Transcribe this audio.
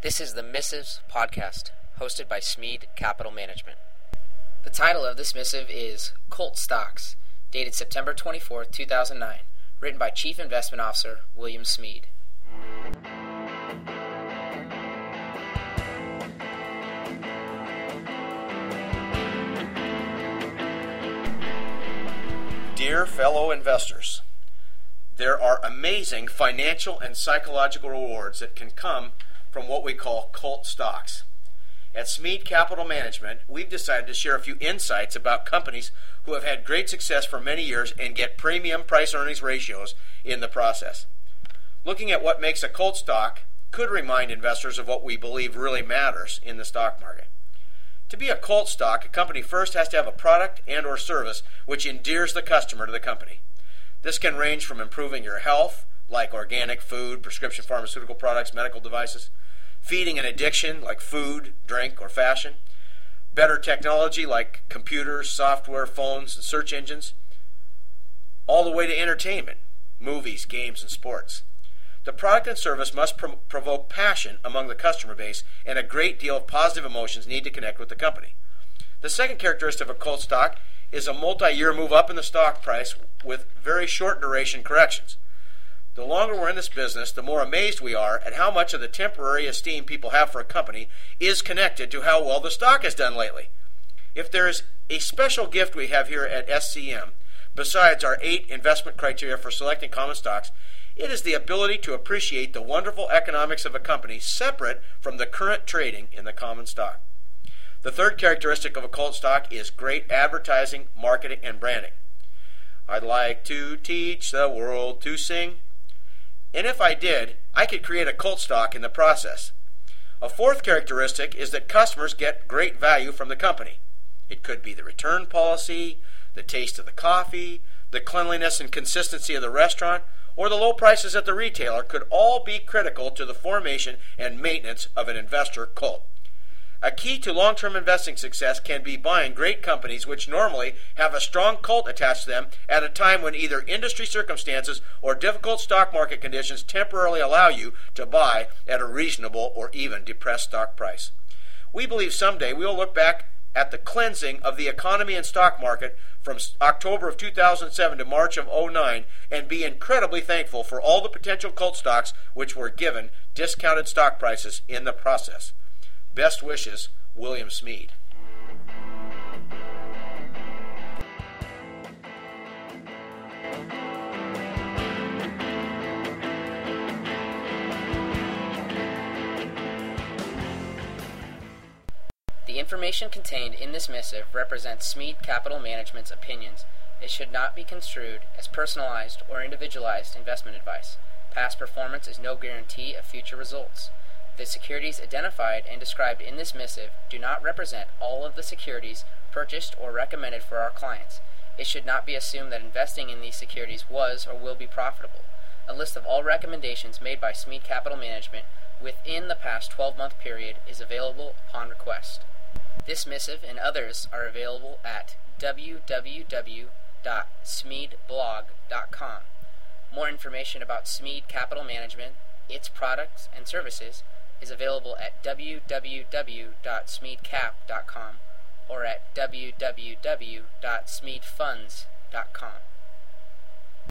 This is the Missives podcast, hosted by Smead Capital Management. The title of this missive is Cult Stocks, dated September 24, 2009, written by Chief Investment Officer William Smead. Dear fellow investors, there are amazing financial and psychological rewards that can come from what we call cult stocks. At Smead Capital Management, we've decided to share a few insights about companies who have had great success for many years and get premium price earnings ratios in the process. Looking at what makes a cult stock could remind investors of what we believe really matters in the stock market. To be a cult stock, a company first has to have a product and or service which endears the customer to the company. This can range from improving your health, like organic food, prescription pharmaceutical products, medical devices, feeding an addiction like food, drink, or fashion, better technology like computers, software, phones, and search engines, all the way to entertainment, movies, games, and sports. The product and service must pro- provoke passion among the customer base, and a great deal of positive emotions need to connect with the company. The second characteristic of a cult stock is a multi year move up in the stock price with very short duration corrections. The longer we're in this business, the more amazed we are at how much of the temporary esteem people have for a company is connected to how well the stock has done lately. If there is a special gift we have here at SCM, besides our eight investment criteria for selecting common stocks, it is the ability to appreciate the wonderful economics of a company separate from the current trading in the common stock. The third characteristic of a cult stock is great advertising, marketing, and branding. I'd like to teach the world to sing. And if I did, I could create a cult stock in the process. A fourth characteristic is that customers get great value from the company. It could be the return policy, the taste of the coffee, the cleanliness and consistency of the restaurant, or the low prices at the retailer could all be critical to the formation and maintenance of an investor cult. A key to long term investing success can be buying great companies which normally have a strong cult attached to them at a time when either industry circumstances or difficult stock market conditions temporarily allow you to buy at a reasonable or even depressed stock price. We believe someday we will look back at the cleansing of the economy and stock market from October of 2007 to March of 09 and be incredibly thankful for all the potential cult stocks which were given discounted stock prices in the process. Best wishes, William Smead. The information contained in this missive represents Smead Capital Management's opinions. It should not be construed as personalized or individualized investment advice. Past performance is no guarantee of future results. The securities identified and described in this missive do not represent all of the securities purchased or recommended for our clients. It should not be assumed that investing in these securities was or will be profitable. A list of all recommendations made by Smead Capital Management within the past 12 month period is available upon request. This missive and others are available at www.smeadblog.com. More information about Smead Capital Management, its products and services is available at www.smeadcap.com or at www.smeadfunds.com.